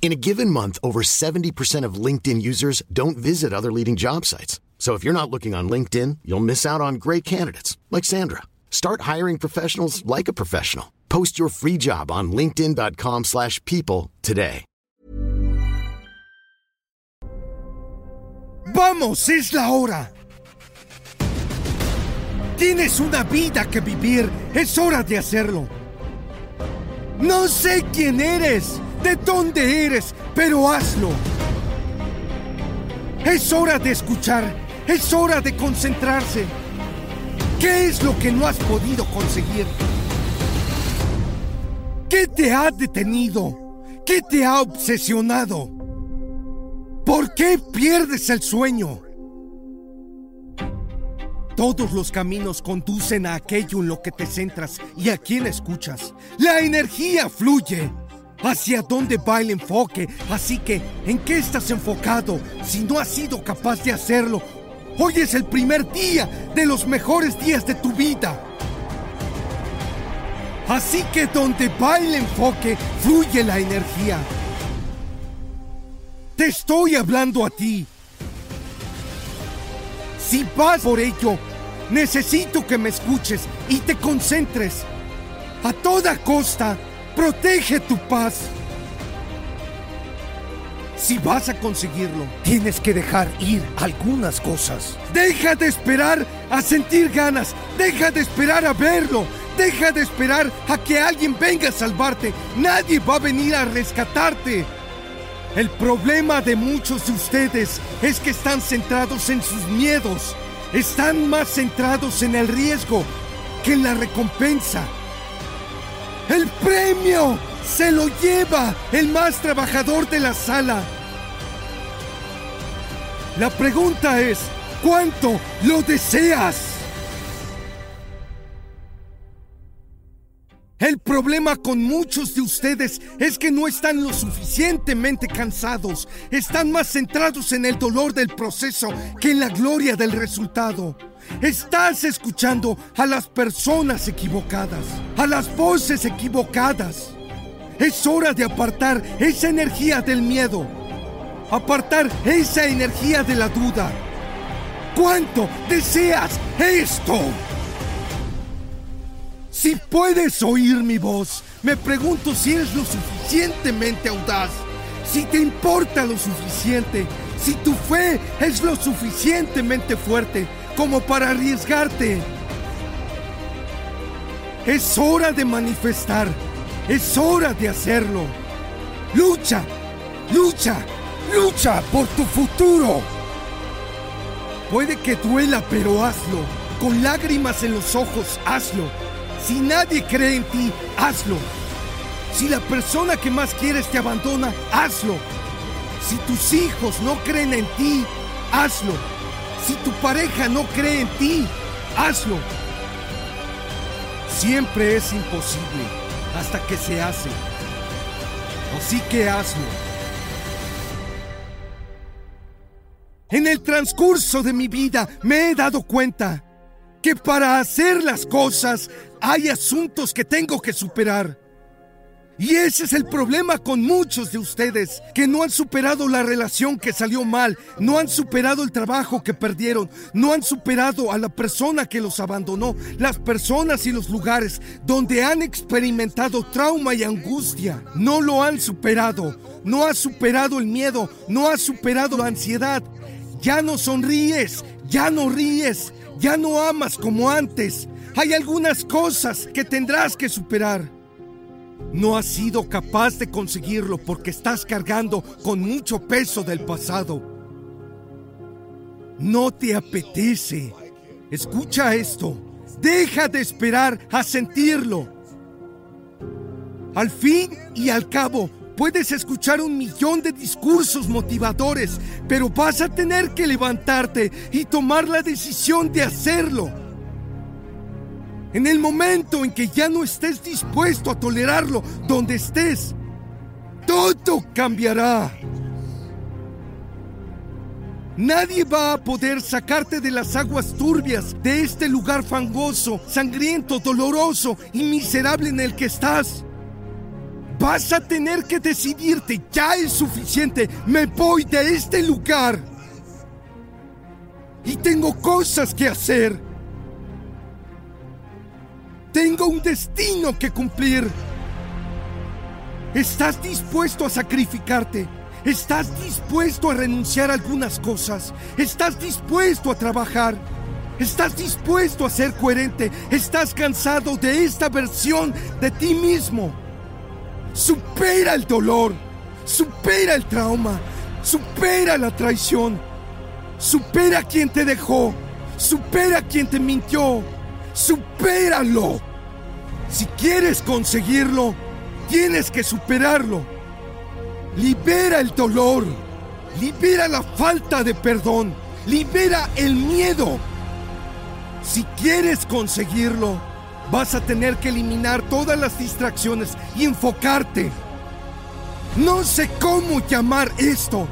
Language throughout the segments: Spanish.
In a given month, over 70% of LinkedIn users don't visit other leading job sites. So if you're not looking on LinkedIn, you'll miss out on great candidates like Sandra. Start hiring professionals like a professional. Post your free job on linkedin.com/people today. ¡Vamos! ¡Es la hora! Tienes una vida que vivir. Es hora de hacerlo. No sé quién eres, de dónde eres, pero hazlo. Es hora de escuchar. Es hora de concentrarse. ¿Qué es lo que no has podido conseguir? ¿Qué te ha detenido? ¿Qué te ha obsesionado? ¿Por qué pierdes el sueño? Todos los caminos conducen a aquello en lo que te centras y a quien escuchas. La energía fluye. ¿Hacia dónde va el enfoque? Así que, ¿en qué estás enfocado si no has sido capaz de hacerlo? Hoy es el primer día de los mejores días de tu vida. Así que donde va el enfoque, fluye la energía. Te estoy hablando a ti. Si vas por ello, necesito que me escuches y te concentres. A toda costa, protege tu paz. Si vas a conseguirlo, tienes que dejar ir algunas cosas. Deja de esperar a sentir ganas. Deja de esperar a verlo. Deja de esperar a que alguien venga a salvarte. Nadie va a venir a rescatarte. El problema de muchos de ustedes es que están centrados en sus miedos. Están más centrados en el riesgo que en la recompensa. El premio se lo lleva el más trabajador de la sala. La pregunta es, ¿cuánto lo deseas? El problema con muchos de ustedes es que no están lo suficientemente cansados, están más centrados en el dolor del proceso que en la gloria del resultado. Estás escuchando a las personas equivocadas, a las voces equivocadas. Es hora de apartar esa energía del miedo, apartar esa energía de la duda. ¿Cuánto deseas esto? Si puedes oír mi voz, me pregunto si eres lo suficientemente audaz, si te importa lo suficiente, si tu fe es lo suficientemente fuerte como para arriesgarte. Es hora de manifestar, es hora de hacerlo. Lucha, lucha, lucha por tu futuro. Puede que duela, pero hazlo. Con lágrimas en los ojos, hazlo. Si nadie cree en ti, hazlo. Si la persona que más quieres te abandona, hazlo. Si tus hijos no creen en ti, hazlo. Si tu pareja no cree en ti, hazlo. Siempre es imposible hasta que se hace. Así que hazlo. En el transcurso de mi vida me he dado cuenta que para hacer las cosas hay asuntos que tengo que superar. Y ese es el problema con muchos de ustedes, que no han superado la relación que salió mal, no han superado el trabajo que perdieron, no han superado a la persona que los abandonó, las personas y los lugares donde han experimentado trauma y angustia. No lo han superado, no has superado el miedo, no has superado la ansiedad. Ya no sonríes, ya no ríes, ya no amas como antes. Hay algunas cosas que tendrás que superar. No has sido capaz de conseguirlo porque estás cargando con mucho peso del pasado. No te apetece. Escucha esto. Deja de esperar a sentirlo. Al fin y al cabo, Puedes escuchar un millón de discursos motivadores, pero vas a tener que levantarte y tomar la decisión de hacerlo. En el momento en que ya no estés dispuesto a tolerarlo donde estés, todo cambiará. Nadie va a poder sacarte de las aguas turbias de este lugar fangoso, sangriento, doloroso y miserable en el que estás. Vas a tener que decidirte, ya es suficiente, me voy de este lugar. Y tengo cosas que hacer. Tengo un destino que cumplir. ¿Estás dispuesto a sacrificarte? ¿Estás dispuesto a renunciar a algunas cosas? ¿Estás dispuesto a trabajar? ¿Estás dispuesto a ser coherente? ¿Estás cansado de esta versión de ti mismo? Supera el dolor, supera el trauma, supera la traición, supera quien te dejó, supera quien te mintió, supéralo. Si quieres conseguirlo, tienes que superarlo. Libera el dolor. Libera la falta de perdón. Libera el miedo. Si quieres conseguirlo, vas a tener que eliminar todas las distracciones y enfocarte. No sé cómo llamar esto.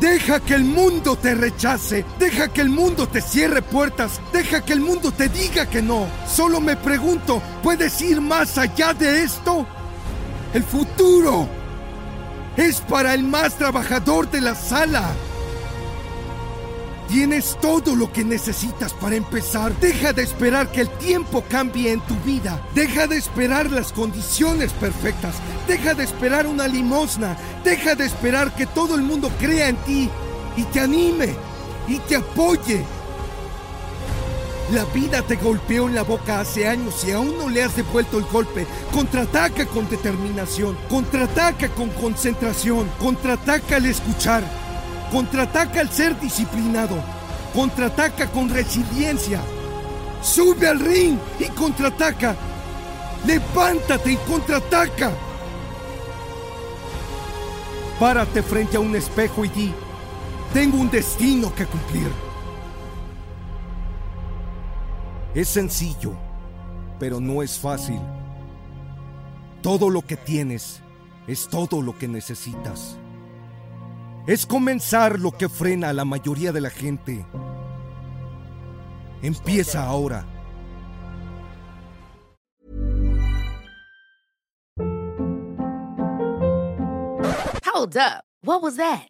Deja que el mundo te rechace, deja que el mundo te cierre puertas, deja que el mundo te diga que no. Solo me pregunto, ¿puedes ir más allá de esto? El futuro es para el más trabajador de la sala. Tienes todo lo que necesitas para empezar. Deja de esperar que el tiempo cambie en tu vida. Deja de esperar las condiciones perfectas. Deja de esperar una limosna. Deja de esperar que todo el mundo crea en ti y te anime y te apoye. La vida te golpeó en la boca hace años y aún no le has devuelto el golpe. Contraataca con determinación, contraataca con concentración, contraataca al escuchar, contraataca al ser disciplinado, contraataca con resiliencia. Sube al ring y contraataca. Levántate y contraataca. Párate frente a un espejo y di, tengo un destino que cumplir. Es sencillo, pero no es fácil. Todo lo que tienes es todo lo que necesitas. Es comenzar lo que frena a la mayoría de la gente. Empieza ahora. Hold up. What was that?